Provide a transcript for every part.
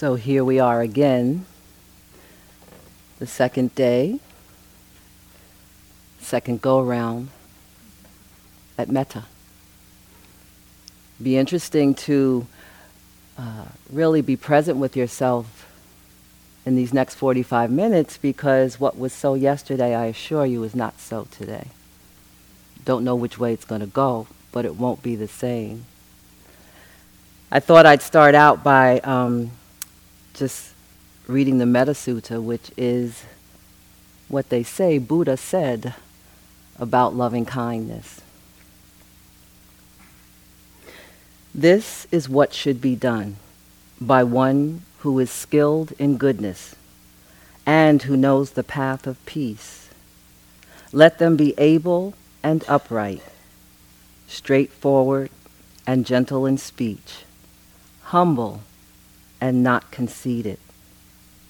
So here we are again, the second day, second go around at Metta. Be interesting to uh, really be present with yourself in these next 45 minutes because what was so yesterday, I assure you, is not so today. Don't know which way it's going to go, but it won't be the same. I thought I'd start out by um, just reading the Metta Sutta, which is what they say Buddha said about loving kindness. This is what should be done by one who is skilled in goodness and who knows the path of peace. Let them be able and upright, straightforward and gentle in speech, humble and not conceited,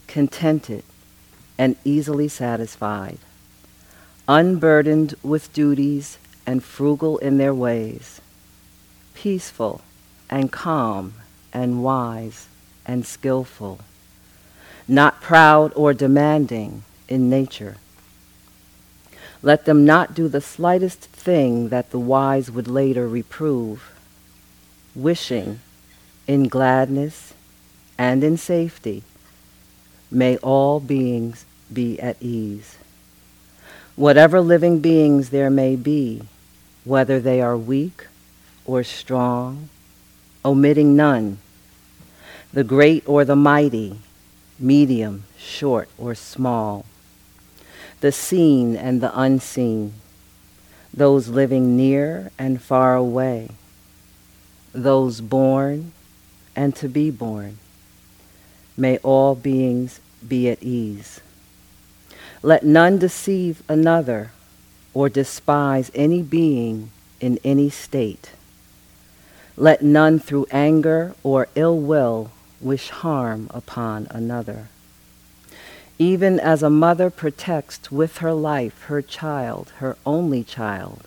contented and easily satisfied, unburdened with duties and frugal in their ways, peaceful and calm and wise and skillful, not proud or demanding in nature. Let them not do the slightest thing that the wise would later reprove, wishing in gladness and in safety, may all beings be at ease. Whatever living beings there may be, whether they are weak or strong, omitting none, the great or the mighty, medium, short or small, the seen and the unseen, those living near and far away, those born and to be born May all beings be at ease. Let none deceive another or despise any being in any state. Let none through anger or ill will wish harm upon another. Even as a mother protects with her life her child, her only child,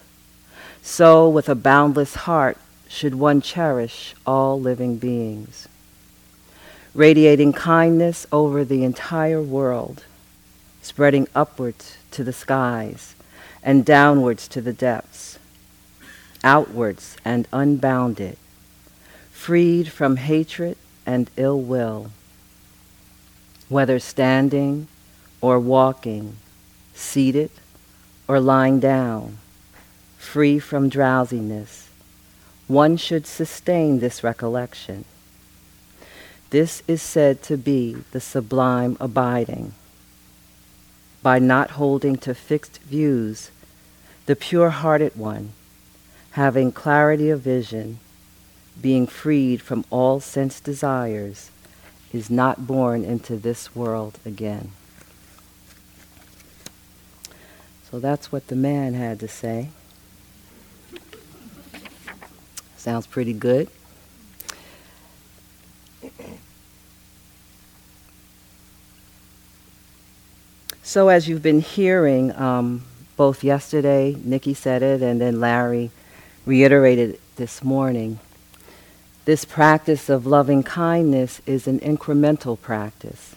so with a boundless heart should one cherish all living beings radiating kindness over the entire world, spreading upwards to the skies and downwards to the depths, outwards and unbounded, freed from hatred and ill will, whether standing or walking, seated or lying down, free from drowsiness, one should sustain this recollection this is said to be the sublime abiding. By not holding to fixed views, the pure-hearted one, having clarity of vision, being freed from all sense desires, is not born into this world again. So that's what the man had to say. Sounds pretty good. So as you've been hearing, um, both yesterday, Nikki said it, and then Larry reiterated this morning, this practice of loving kindness is an incremental practice.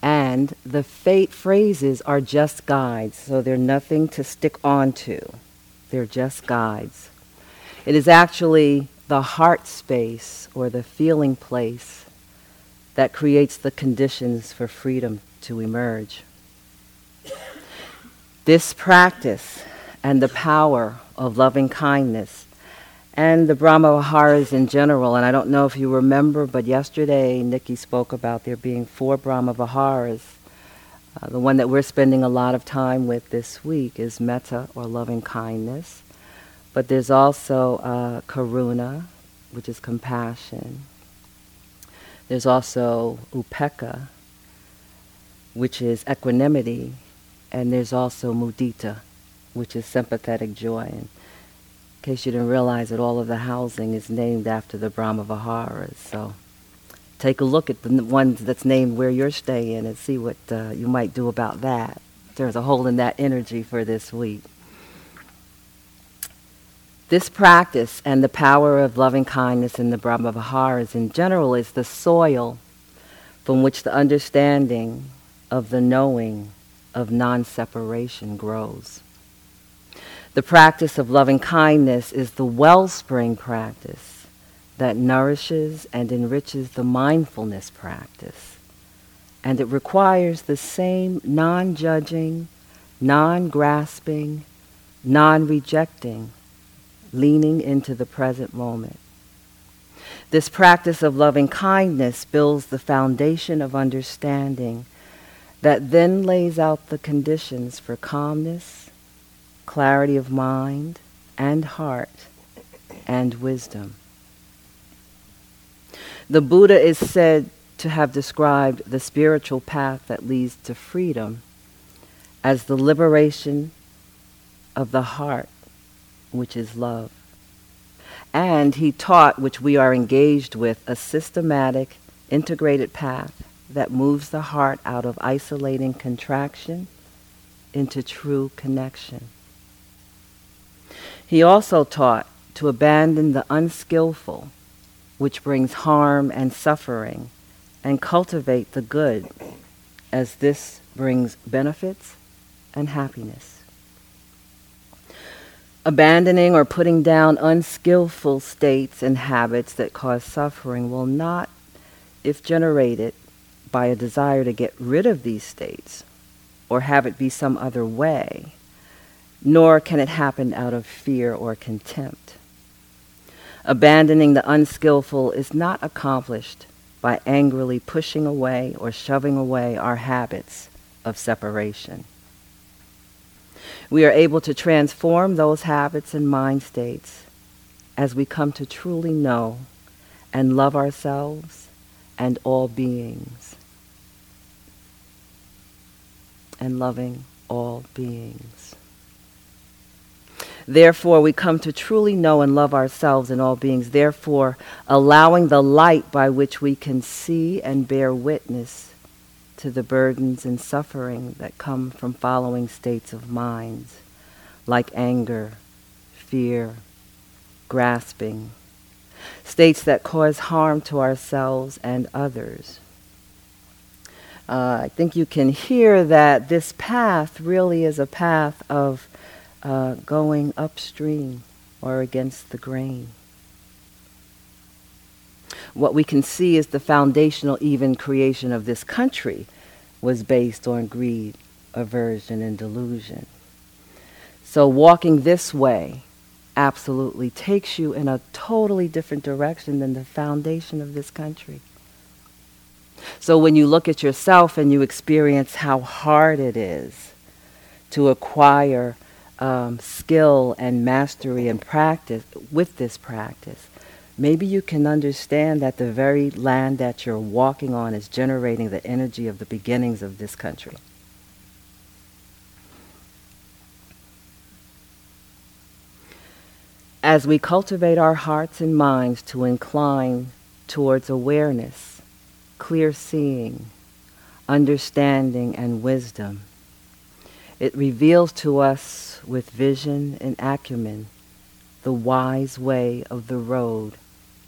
And the fate phrases are just guides, so they're nothing to stick on to. They're just guides. It is actually the heart space or the feeling place that creates the conditions for freedom to emerge. This practice and the power of loving kindness and the Brahma Viharas in general, and I don't know if you remember, but yesterday Nikki spoke about there being four Brahma Viharas. Uh, the one that we're spending a lot of time with this week is metta or loving kindness. But there's also uh, karuna, which is compassion. There's also upekkha, which is equanimity, and there's also mudita, which is sympathetic joy. And in case you didn't realize that all of the housing is named after the Brahma Viharas. So take a look at the ones that's named where you're staying and see what uh, you might do about that. There's a hole in that energy for this week. This practice and the power of loving kindness in the Brahma Viharas in general is the soil from which the understanding of the knowing of non-separation grows. The practice of loving kindness is the wellspring practice that nourishes and enriches the mindfulness practice. And it requires the same non-judging, non-grasping, non-rejecting, leaning into the present moment. This practice of loving kindness builds the foundation of understanding that then lays out the conditions for calmness, clarity of mind and heart, and wisdom. The Buddha is said to have described the spiritual path that leads to freedom as the liberation of the heart, which is love. And he taught, which we are engaged with, a systematic, integrated path that moves the heart out of isolating contraction into true connection. He also taught to abandon the unskillful, which brings harm and suffering, and cultivate the good, as this brings benefits and happiness. Abandoning or putting down unskillful states and habits that cause suffering will not, if generated by a desire to get rid of these states or have it be some other way, nor can it happen out of fear or contempt. Abandoning the unskillful is not accomplished by angrily pushing away or shoving away our habits of separation we are able to transform those habits and mind states as we come to truly know and love ourselves and all beings. And loving all beings. Therefore, we come to truly know and love ourselves and all beings. Therefore, allowing the light by which we can see and bear witness to the burdens and suffering that come from following states of minds like anger, fear, grasping, states that cause harm to ourselves and others. Uh, I think you can hear that this path really is a path of uh, going upstream or against the grain. What we can see is the foundational even creation of this country was based on greed, aversion, and delusion. So walking this way absolutely takes you in a totally different direction than the foundation of this country. So when you look at yourself and you experience how hard it is to acquire um, skill and mastery and practice with this practice, maybe you can understand that the very land that you're walking on is generating the energy of the beginnings of this country. As we cultivate our hearts and minds to incline towards awareness, clear seeing, understanding, and wisdom, it reveals to us with vision and acumen the wise way of the road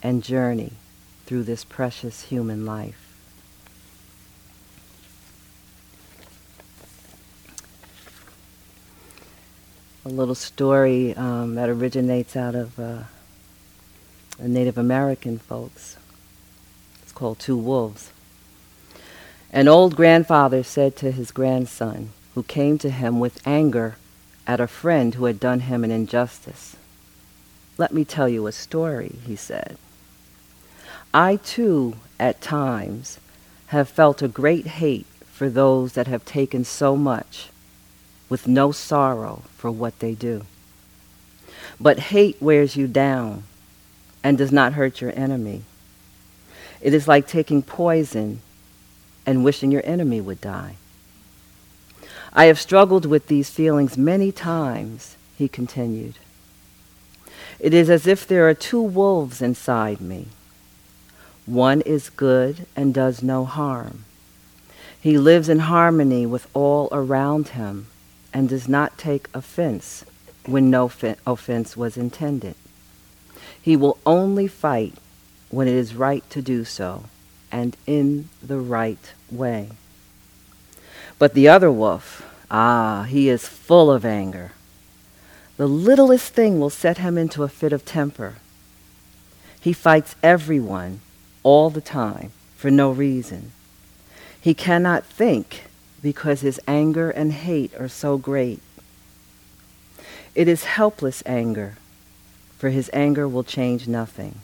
and journey through this precious human life. A little story um, that originates out of uh, Native American folks. It's called Two Wolves. An old grandfather said to his grandson, who came to him with anger at a friend who had done him an injustice. Let me tell you a story, he said. I too, at times, have felt a great hate for those that have taken so much with no sorrow for what they do. But hate wears you down and does not hurt your enemy. It is like taking poison and wishing your enemy would die. I have struggled with these feelings many times, he continued. It is as if there are two wolves inside me one is good and does no harm. He lives in harmony with all around him and does not take offense when no offense was intended. He will only fight when it is right to do so and in the right way. But the other wolf, ah, he is full of anger. The littlest thing will set him into a fit of temper. He fights everyone all the time for no reason. He cannot think because his anger and hate are so great. It is helpless anger, for his anger will change nothing.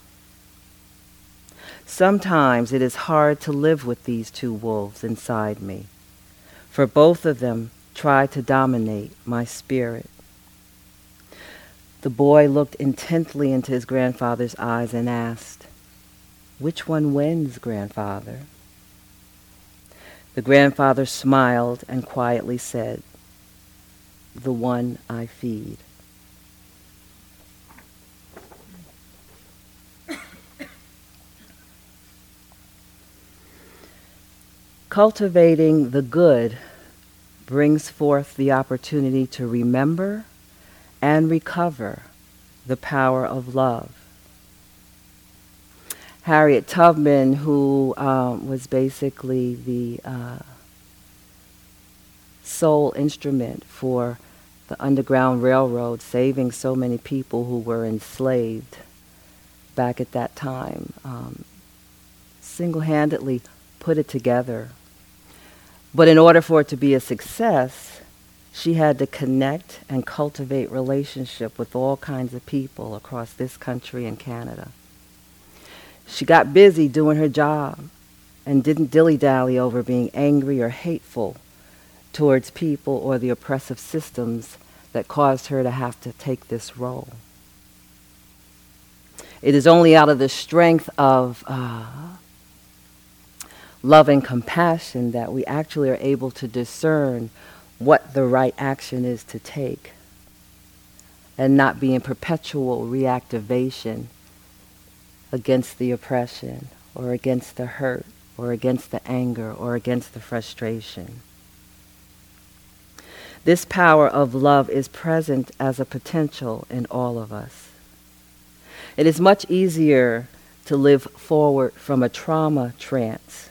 Sometimes it is hard to live with these two wolves inside me, for both of them try to dominate my spirit. The boy looked intently into his grandfather's eyes and asked, Which one wins, grandfather? The grandfather smiled and quietly said, The one I feed. Cultivating the good brings forth the opportunity to remember and recover the power of love. Harriet Tubman, who um, was basically the uh, sole instrument for the Underground Railroad saving so many people who were enslaved back at that time, um, single-handedly put it together. But in order for it to be a success, she had to connect and cultivate relationship with all kinds of people across this country and Canada. She got busy doing her job and didn't dilly-dally over being angry or hateful towards people or the oppressive systems that caused her to have to take this role. It is only out of the strength of uh, love and compassion that we actually are able to discern what the right action is to take and not be in perpetual reactivation against the oppression or against the hurt or against the anger or against the frustration. This power of love is present as a potential in all of us. It is much easier to live forward from a trauma trance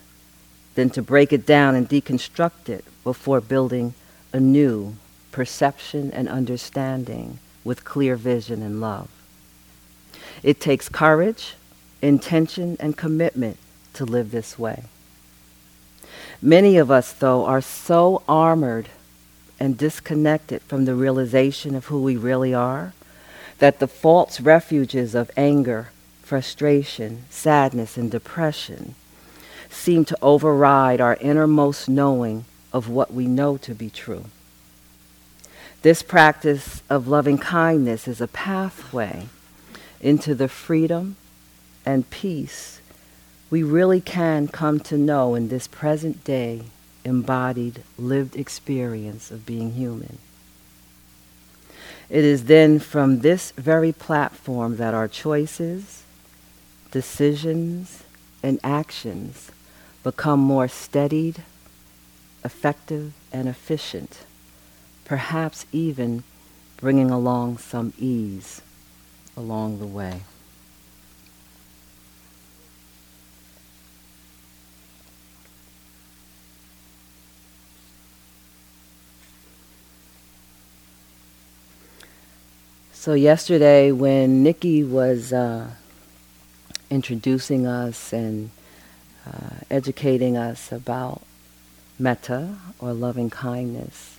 than to break it down and deconstruct it before building a new perception and understanding with clear vision and love. It takes courage, intention, and commitment to live this way. Many of us, though, are so armored and disconnected from the realization of who we really are that the false refuges of anger, frustration, sadness, and depression seem to override our innermost knowing of what we know to be true. This practice of loving kindness is a pathway into the freedom and peace we really can come to know in this present day embodied lived experience of being human. It is then from this very platform that our choices, decisions, and actions become more steadied, effective, and efficient, perhaps even bringing along some ease along the way. So yesterday, when Nikki was uh, introducing us and uh, educating us about metta or loving kindness,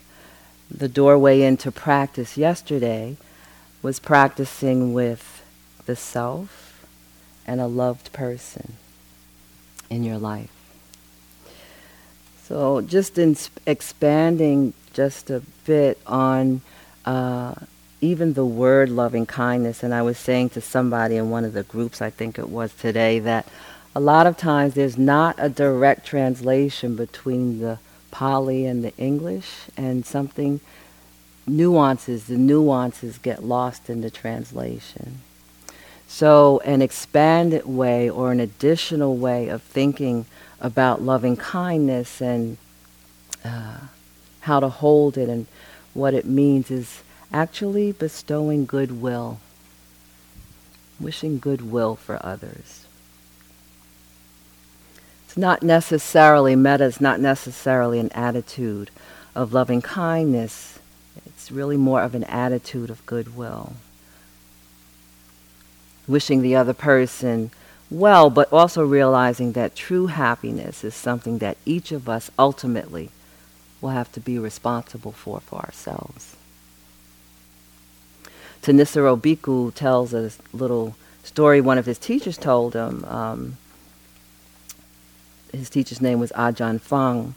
the doorway into practice yesterday was practicing with the self and a loved person in your life. So just in sp- expanding just a bit on uh, even the word loving kindness, and I was saying to somebody in one of the groups, I think it was today, that a lot of times there's not a direct translation between the Pali and the English, and something nuances, the nuances get lost in the translation. So, an expanded way or an additional way of thinking about loving kindness and uh, how to hold it and what it means is actually bestowing goodwill, wishing goodwill for others. Not necessarily, metta is not necessarily an attitude of loving kindness. It's really more of an attitude of goodwill. Wishing the other person well, but also realizing that true happiness is something that each of us ultimately will have to be responsible for for ourselves. Thanissaro Bhikkhu tells a little story one of his teachers told him. Um, his teacher's name was ah Ajahn Fuang,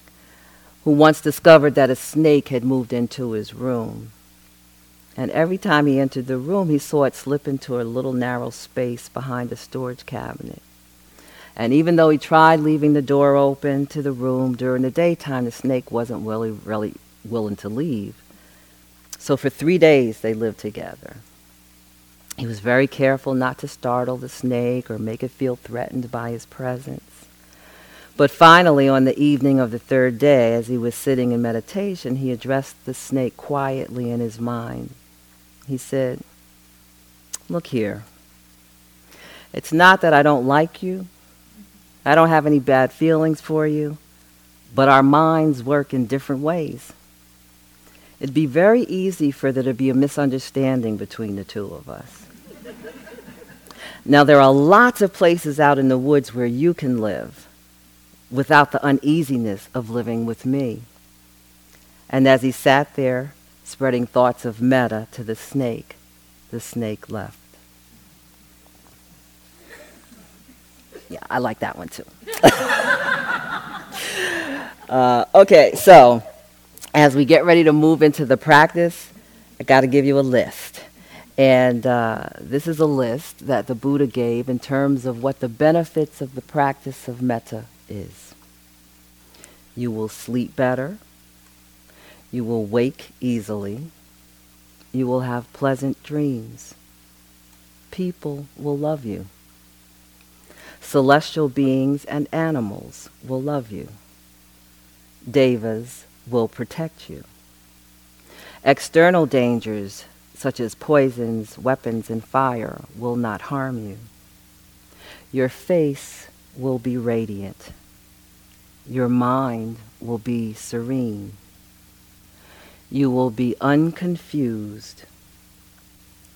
who once discovered that a snake had moved into his room. And every time he entered the room, he saw it slip into a little narrow space behind a storage cabinet. And even though he tried leaving the door open to the room during the daytime, the snake wasn't really, really willing to leave. So for three days they lived together. He was very careful not to startle the snake or make it feel threatened by his presence. But finally, on the evening of the third day, as he was sitting in meditation, he addressed the snake quietly in his mind. He said, Look here. It's not that I don't like you. I don't have any bad feelings for you. But our minds work in different ways. It'd be very easy for there to be a misunderstanding between the two of us. now, there are lots of places out in the woods where you can live without the uneasiness of living with me. And as he sat there, spreading thoughts of metta to the snake, the snake left. Yeah, I like that one too. uh, okay, so as we get ready to move into the practice, I got to give you a list. And uh, this is a list that the Buddha gave in terms of what the benefits of the practice of metta is. You will sleep better. You will wake easily. You will have pleasant dreams. People will love you. Celestial beings and animals will love you. Devas will protect you. External dangers, such as poisons, weapons, and fire, will not harm you. Your face will be radiant. Your mind will be serene. You will be unconfused.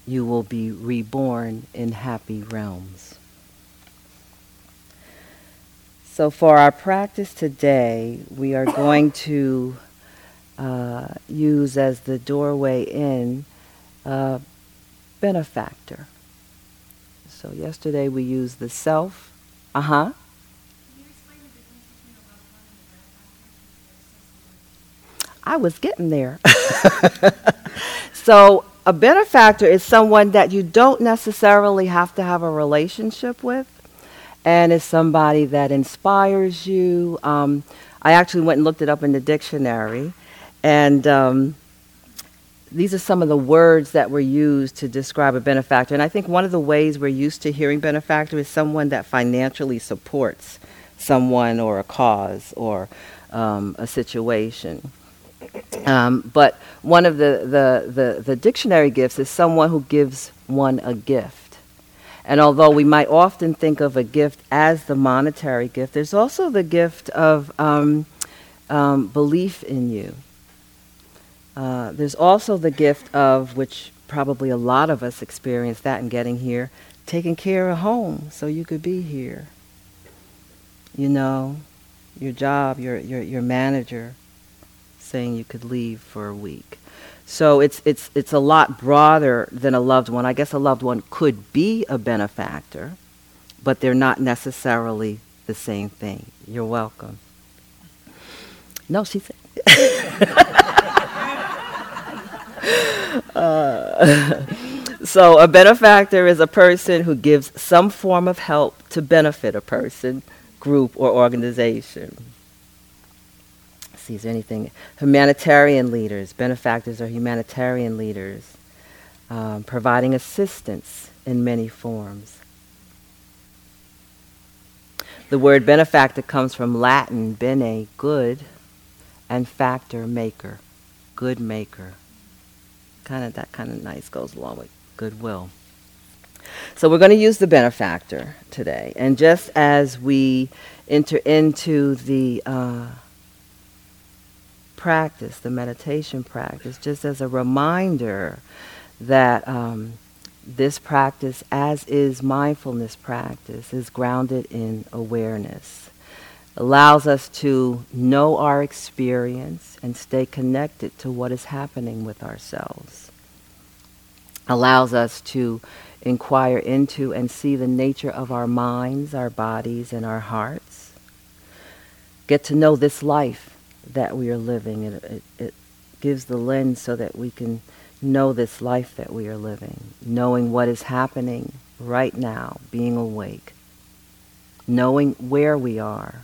You will be reborn in happy realms. So, for our practice today, we are going to uh, use as the doorway in uh, benefactor. So, yesterday we used the self. Uh huh. I was getting there. so, a benefactor is someone that you don't necessarily have to have a relationship with, and is somebody that inspires you. Um, I actually went and looked it up in the dictionary, and um, these are some of the words that were used to describe a benefactor. And I think one of the ways we're used to hearing benefactor is someone that financially supports someone or a cause or um, a situation. Um, but one of the, the, the, the dictionary gifts is someone who gives one a gift. And although we might often think of a gift as the monetary gift, there's also the gift of um, um, belief in you. Uh, there's also the gift of, which probably a lot of us experience that in getting here, taking care of home so you could be here. You know, your job, your, your, your manager, saying you could leave for a week. So it's, it's, it's a lot broader than a loved one. I guess a loved one could be a benefactor, but they're not necessarily the same thing. You're welcome. No, she said. uh, so a benefactor is a person who gives some form of help to benefit a person, group, or organization there anything? Humanitarian leaders, benefactors are humanitarian leaders, um, providing assistance in many forms. The word benefactor comes from Latin, bene, good, and factor, maker, good maker. kind of that kind of nice goes along with goodwill. So we're going to use the benefactor today, and just as we enter into the uh, practice, the meditation practice, just as a reminder that um, this practice, as is mindfulness practice, is grounded in awareness. Allows us to know our experience and stay connected to what is happening with ourselves. Allows us to inquire into and see the nature of our minds, our bodies, and our hearts. Get to know this life that we are living. It, it, it gives the lens so that we can know this life that we are living, knowing what is happening right now, being awake, knowing where we are,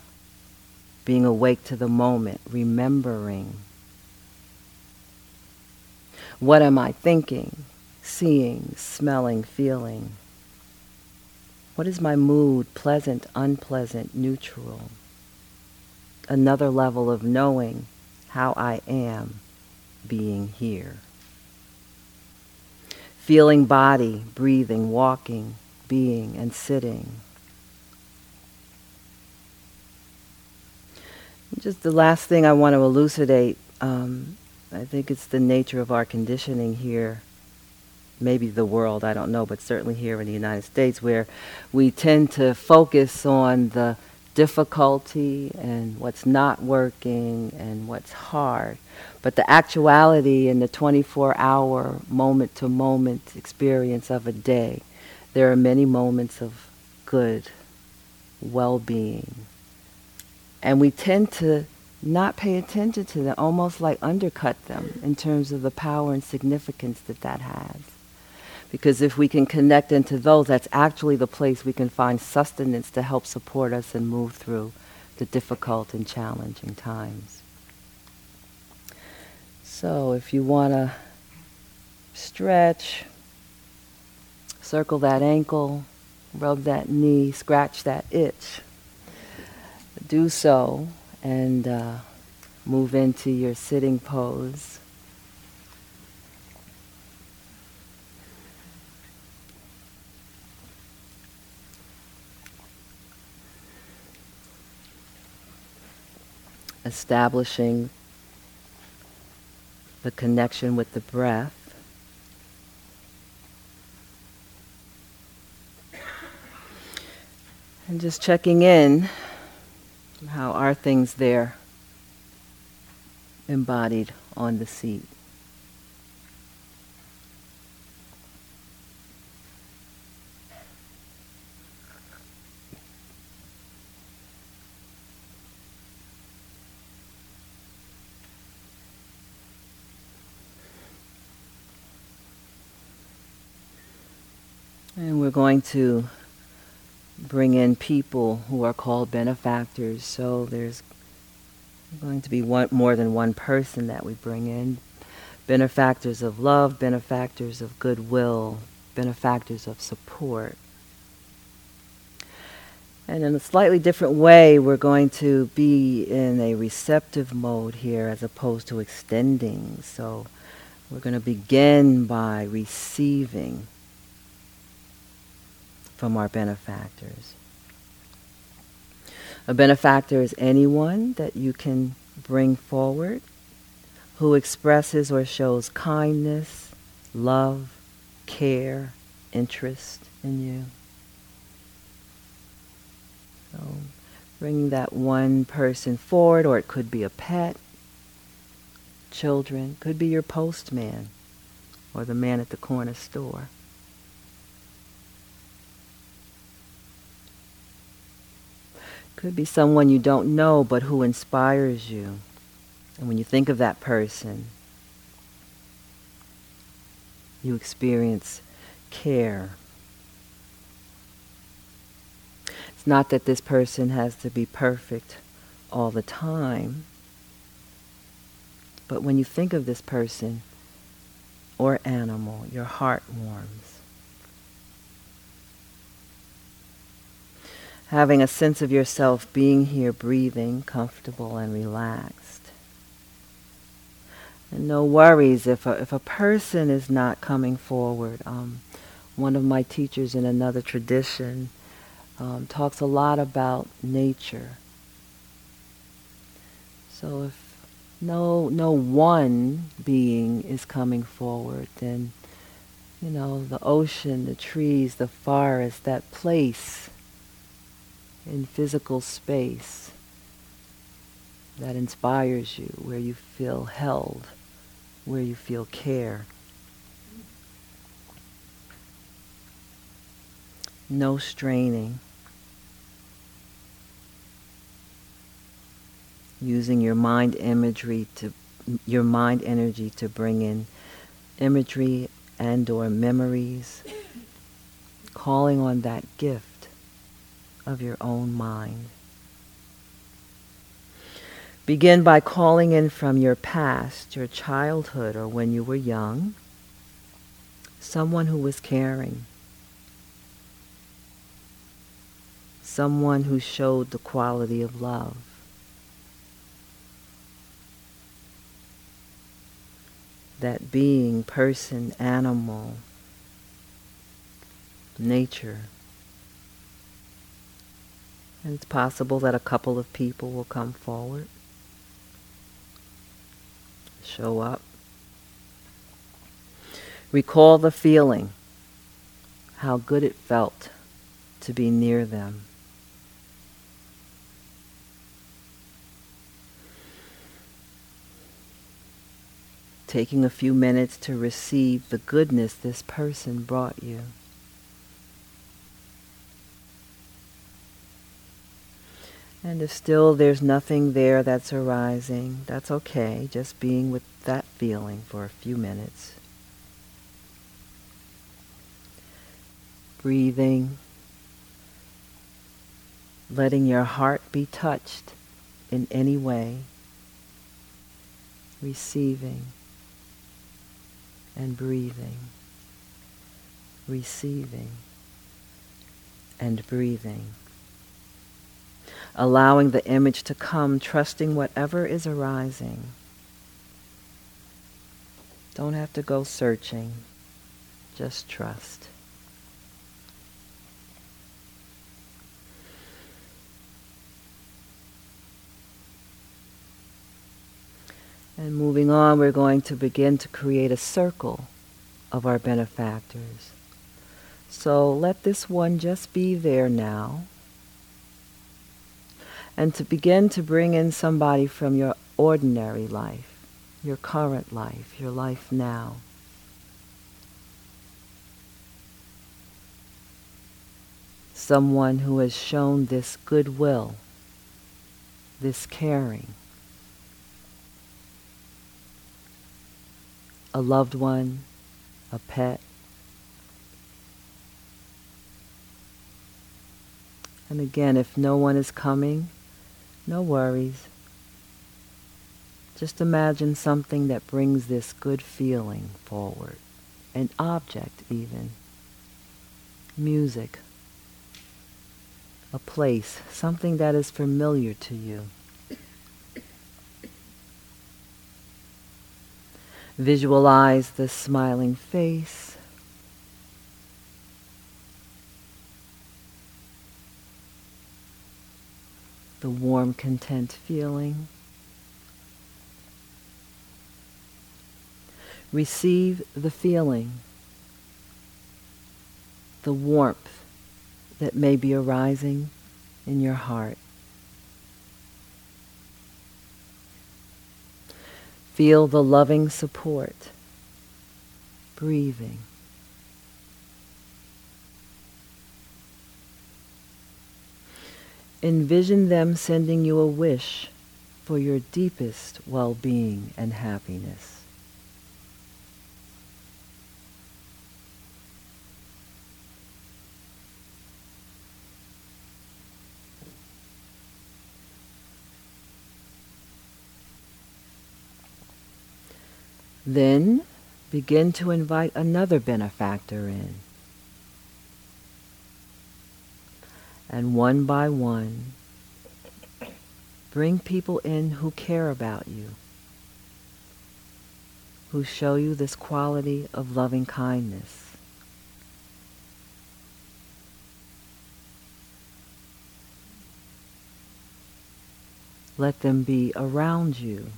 being awake to the moment, remembering. What am I thinking, seeing, smelling, feeling? What is my mood, pleasant, unpleasant, neutral? Another level of knowing how I am being here feeling body, breathing, walking, being, and sitting. Just the last thing I want to elucidate, um, I think it's the nature of our conditioning here, maybe the world, I don't know, but certainly here in the United States, where we tend to focus on the difficulty and what's not working and what's hard. But the actuality in the 24 hour moment to moment experience of a day, there are many moments of good, well being. And we tend to not pay attention to them, almost like undercut them in terms of the power and significance that that has. Because if we can connect into those, that's actually the place we can find sustenance to help support us and move through the difficult and challenging times. So if you want to stretch, circle that ankle, rub that knee, scratch that itch, do so and uh, move into your sitting pose. Establishing the connection with the breath. And just checking in how are things there embodied on the seat. And we're going to bring in people who are called benefactors. So there's going to be one, more than one person that we bring in. Benefactors of love, benefactors of goodwill, benefactors of support. And in a slightly different way, we're going to be in a receptive mode here as opposed to extending. So we're going to begin by receiving from our benefactors. A benefactor is anyone that you can bring forward who expresses or shows kindness, love, care, interest in you. So bringing that one person forward, or it could be a pet, children, could be your postman or the man at the corner store. Could be someone you don't know but who inspires you. And when you think of that person, you experience care. It's not that this person has to be perfect all the time, but when you think of this person or animal, your heart warms. Having a sense of yourself being here, breathing, comfortable and relaxed. And no worries if a, if a person is not coming forward. Um, one of my teachers in another tradition um, talks a lot about nature. So if no no one being is coming forward, then you know the ocean, the trees, the forest, that place in physical space that inspires you, where you feel held, where you feel care. No straining. Using your mind imagery to your mind energy to bring in imagery and or memories, calling on that gift of your own mind. Begin by calling in from your past, your childhood, or when you were young, someone who was caring, someone who showed the quality of love. That being, person, animal, nature. And it's possible that a couple of people will come forward show up. Recall the feeling, how good it felt to be near them. Taking a few minutes to receive the goodness this person brought you. And if still there's nothing there that's arising, that's okay. Just being with that feeling for a few minutes. Breathing. Letting your heart be touched in any way. Receiving and breathing. Receiving and breathing allowing the image to come, trusting whatever is arising. Don't have to go searching, just trust. And moving on, we're going to begin to create a circle of our benefactors. So let this one just be there now and to begin to bring in somebody from your ordinary life, your current life, your life now. Someone who has shown this goodwill, this caring. A loved one, a pet. And again, if no one is coming, no worries. Just imagine something that brings this good feeling forward. An object even. Music. A place. Something that is familiar to you. Visualize the smiling face the warm, content feeling. Receive the feeling, the warmth that may be arising in your heart. Feel the loving support, breathing. Envision them sending you a wish for your deepest well-being and happiness. Then begin to invite another benefactor in. And one by one, bring people in who care about you. who show you this quality of loving kindness. Let them be around you,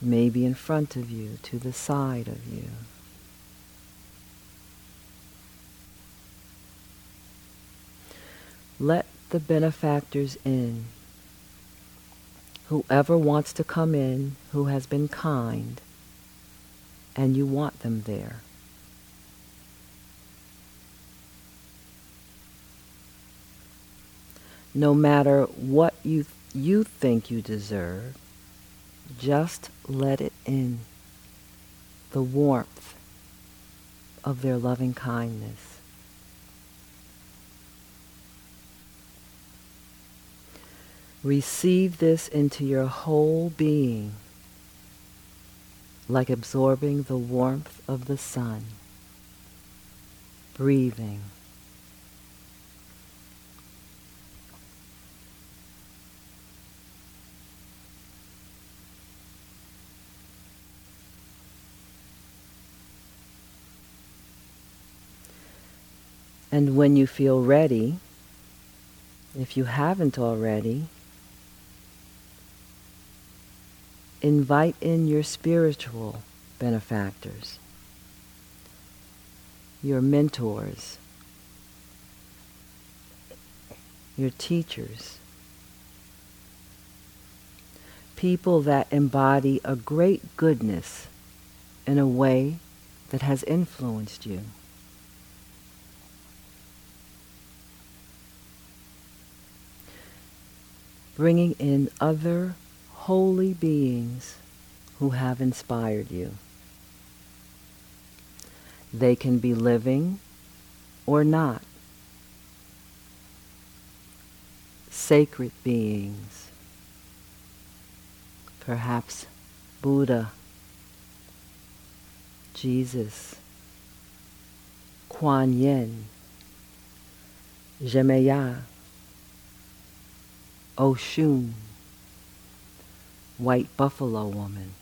maybe in front of you, to the side of you. Let the benefactors in. Whoever wants to come in who has been kind and you want them there. No matter what you, you think you deserve, just let it in. The warmth of their loving kindness. Receive this into your whole being, like absorbing the warmth of the sun, breathing. And when you feel ready, if you haven't already, invite in your spiritual benefactors, your mentors, your teachers, people that embody a great goodness in a way that has influenced you. Bringing in other holy beings who have inspired you. They can be living or not. Sacred beings, perhaps Buddha, Jesus, Kuan Yin, Zhenmei, Oshun, white buffalo woman.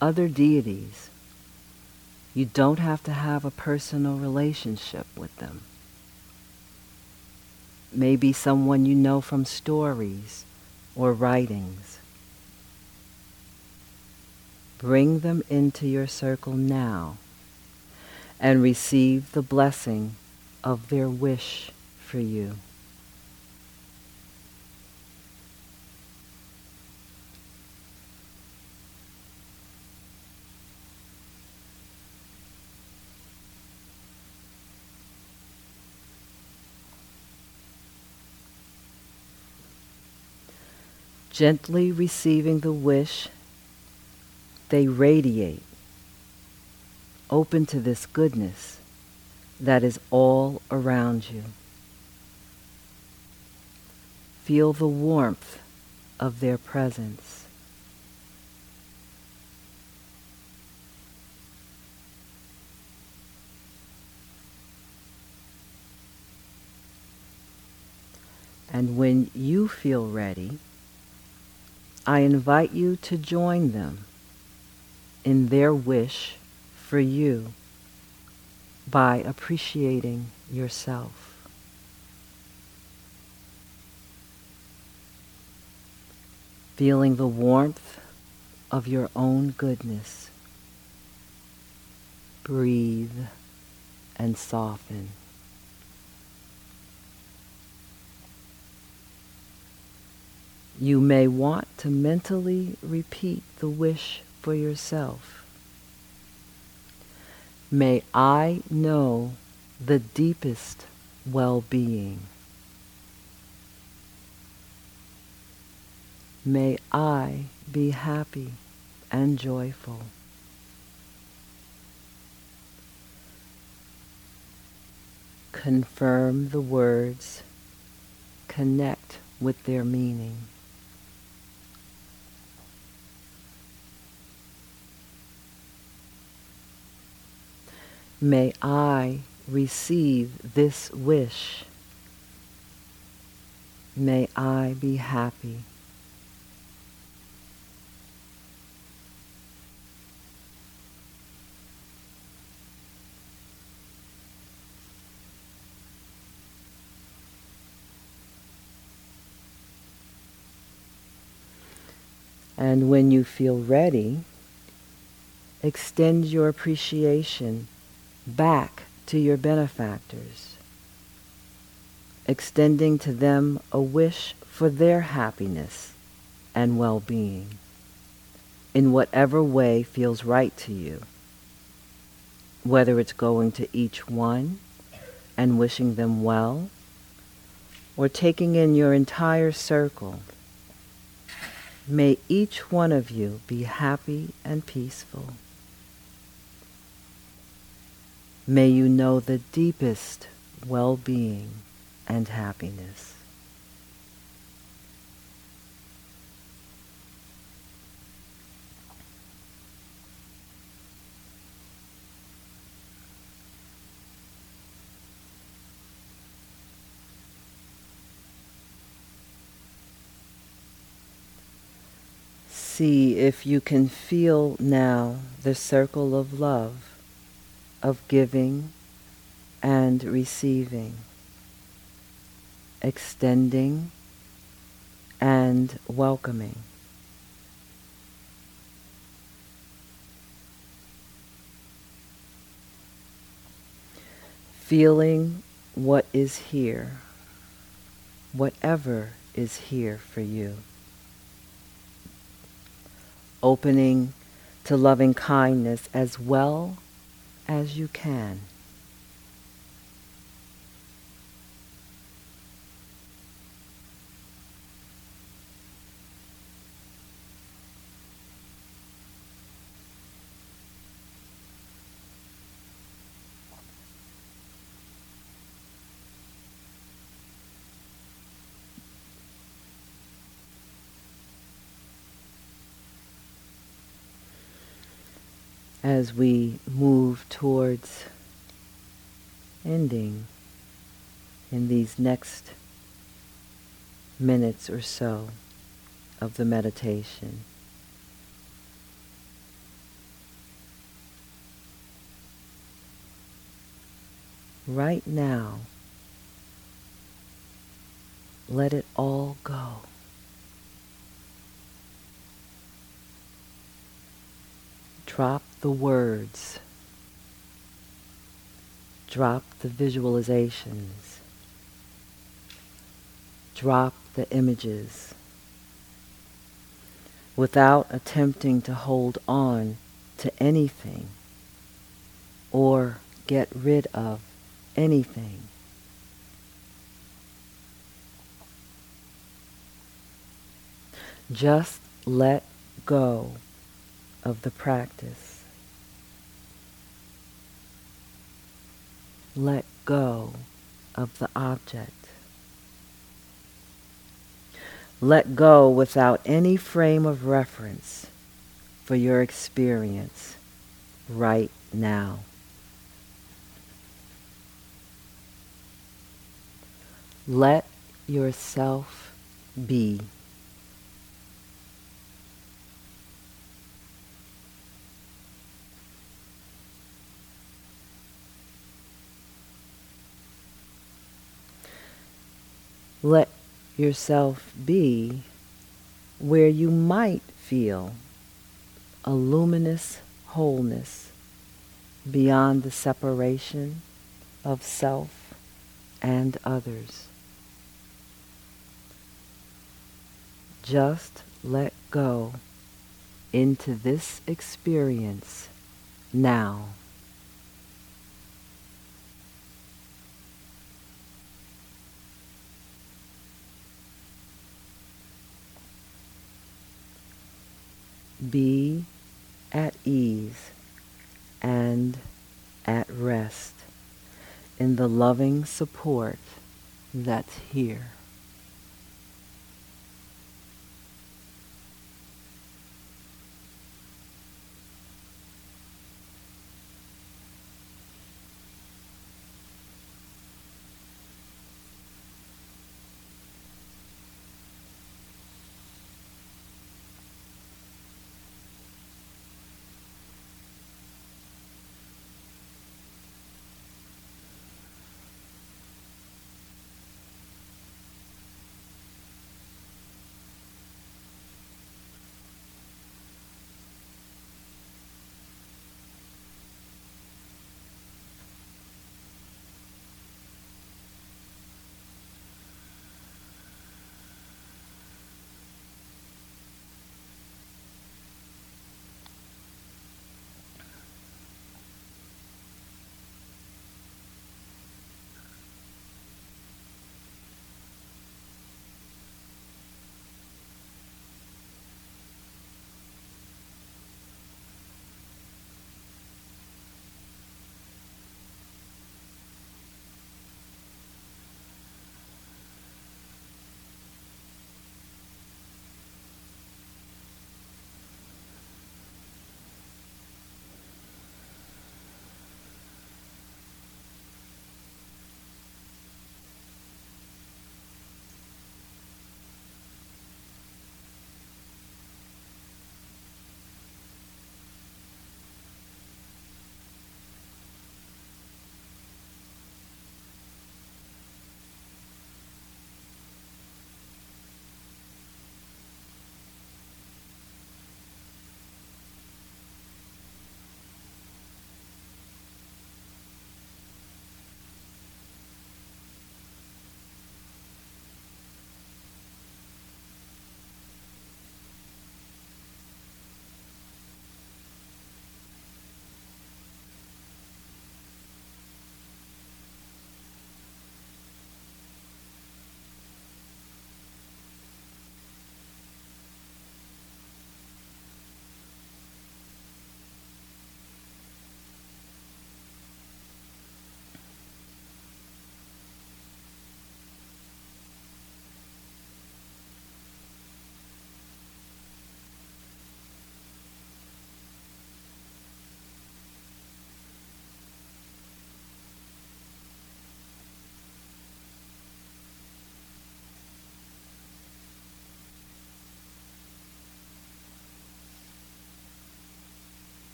Other deities, you don't have to have a personal relationship with them. Maybe someone you know from stories or writings. Bring them into your circle now and receive the blessing of their wish for you. Gently receiving the wish, they radiate, open to this goodness that is all around you. Feel the warmth of their presence. And when you feel ready, I invite you to join them in their wish for you by appreciating yourself. Feeling the warmth of your own goodness. Breathe and soften. You may want to mentally repeat the wish for yourself. May I know the deepest well-being. May I be happy and joyful. Confirm the words, connect with their meaning. May I receive this wish. may I be happy. And when you feel ready, extend your appreciation back to your benefactors, extending to them a wish for their happiness and well-being in whatever way feels right to you, whether it's going to each one and wishing them well, or taking in your entire circle May each one of you be happy and peaceful. May you know the deepest well-being and happiness. see if you can feel now the circle of love, of giving and receiving, extending and welcoming. Feeling what is here, whatever is here for you opening to loving kindness as well as you can. As we move towards ending in these next minutes or so of the meditation. Right now, let it all go. Drop the words. Drop the visualizations. Drop the images. Without attempting to hold on to anything or get rid of anything. Just let go of the practice. Let go of the object. Let go without any frame of reference for your experience right now. Let yourself be. Let yourself be where you might feel a luminous wholeness beyond the separation of self and others. Just let go into this experience now. Be at ease and at rest in the loving support that's here.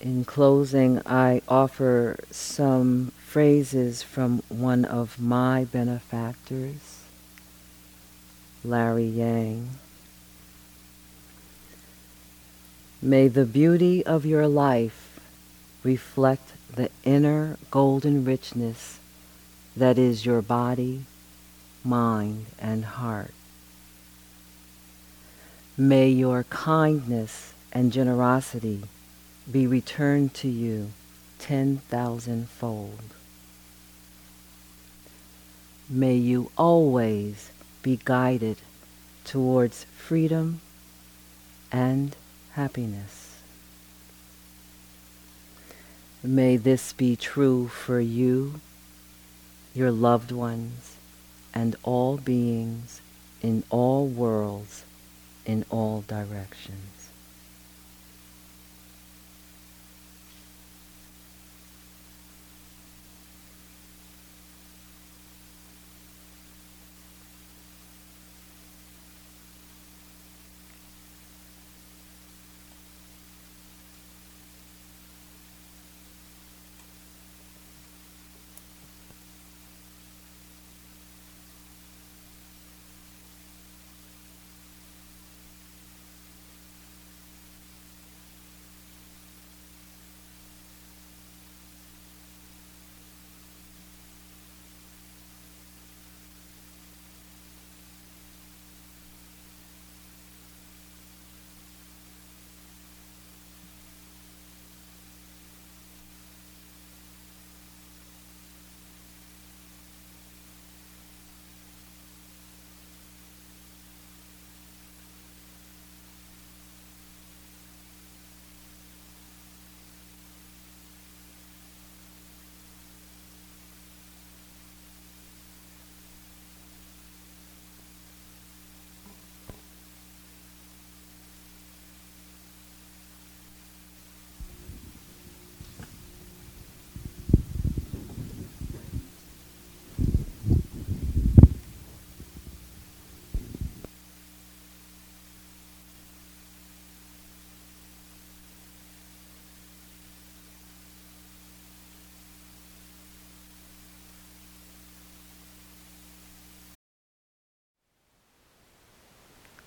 In closing, I offer some phrases from one of my benefactors, Larry Yang. May the beauty of your life reflect the inner golden richness that is your body, mind, and heart. May your kindness and generosity be returned to you ten thousand fold. May you always be guided towards freedom and happiness. May this be true for you, your loved ones, and all beings in all worlds, in all directions.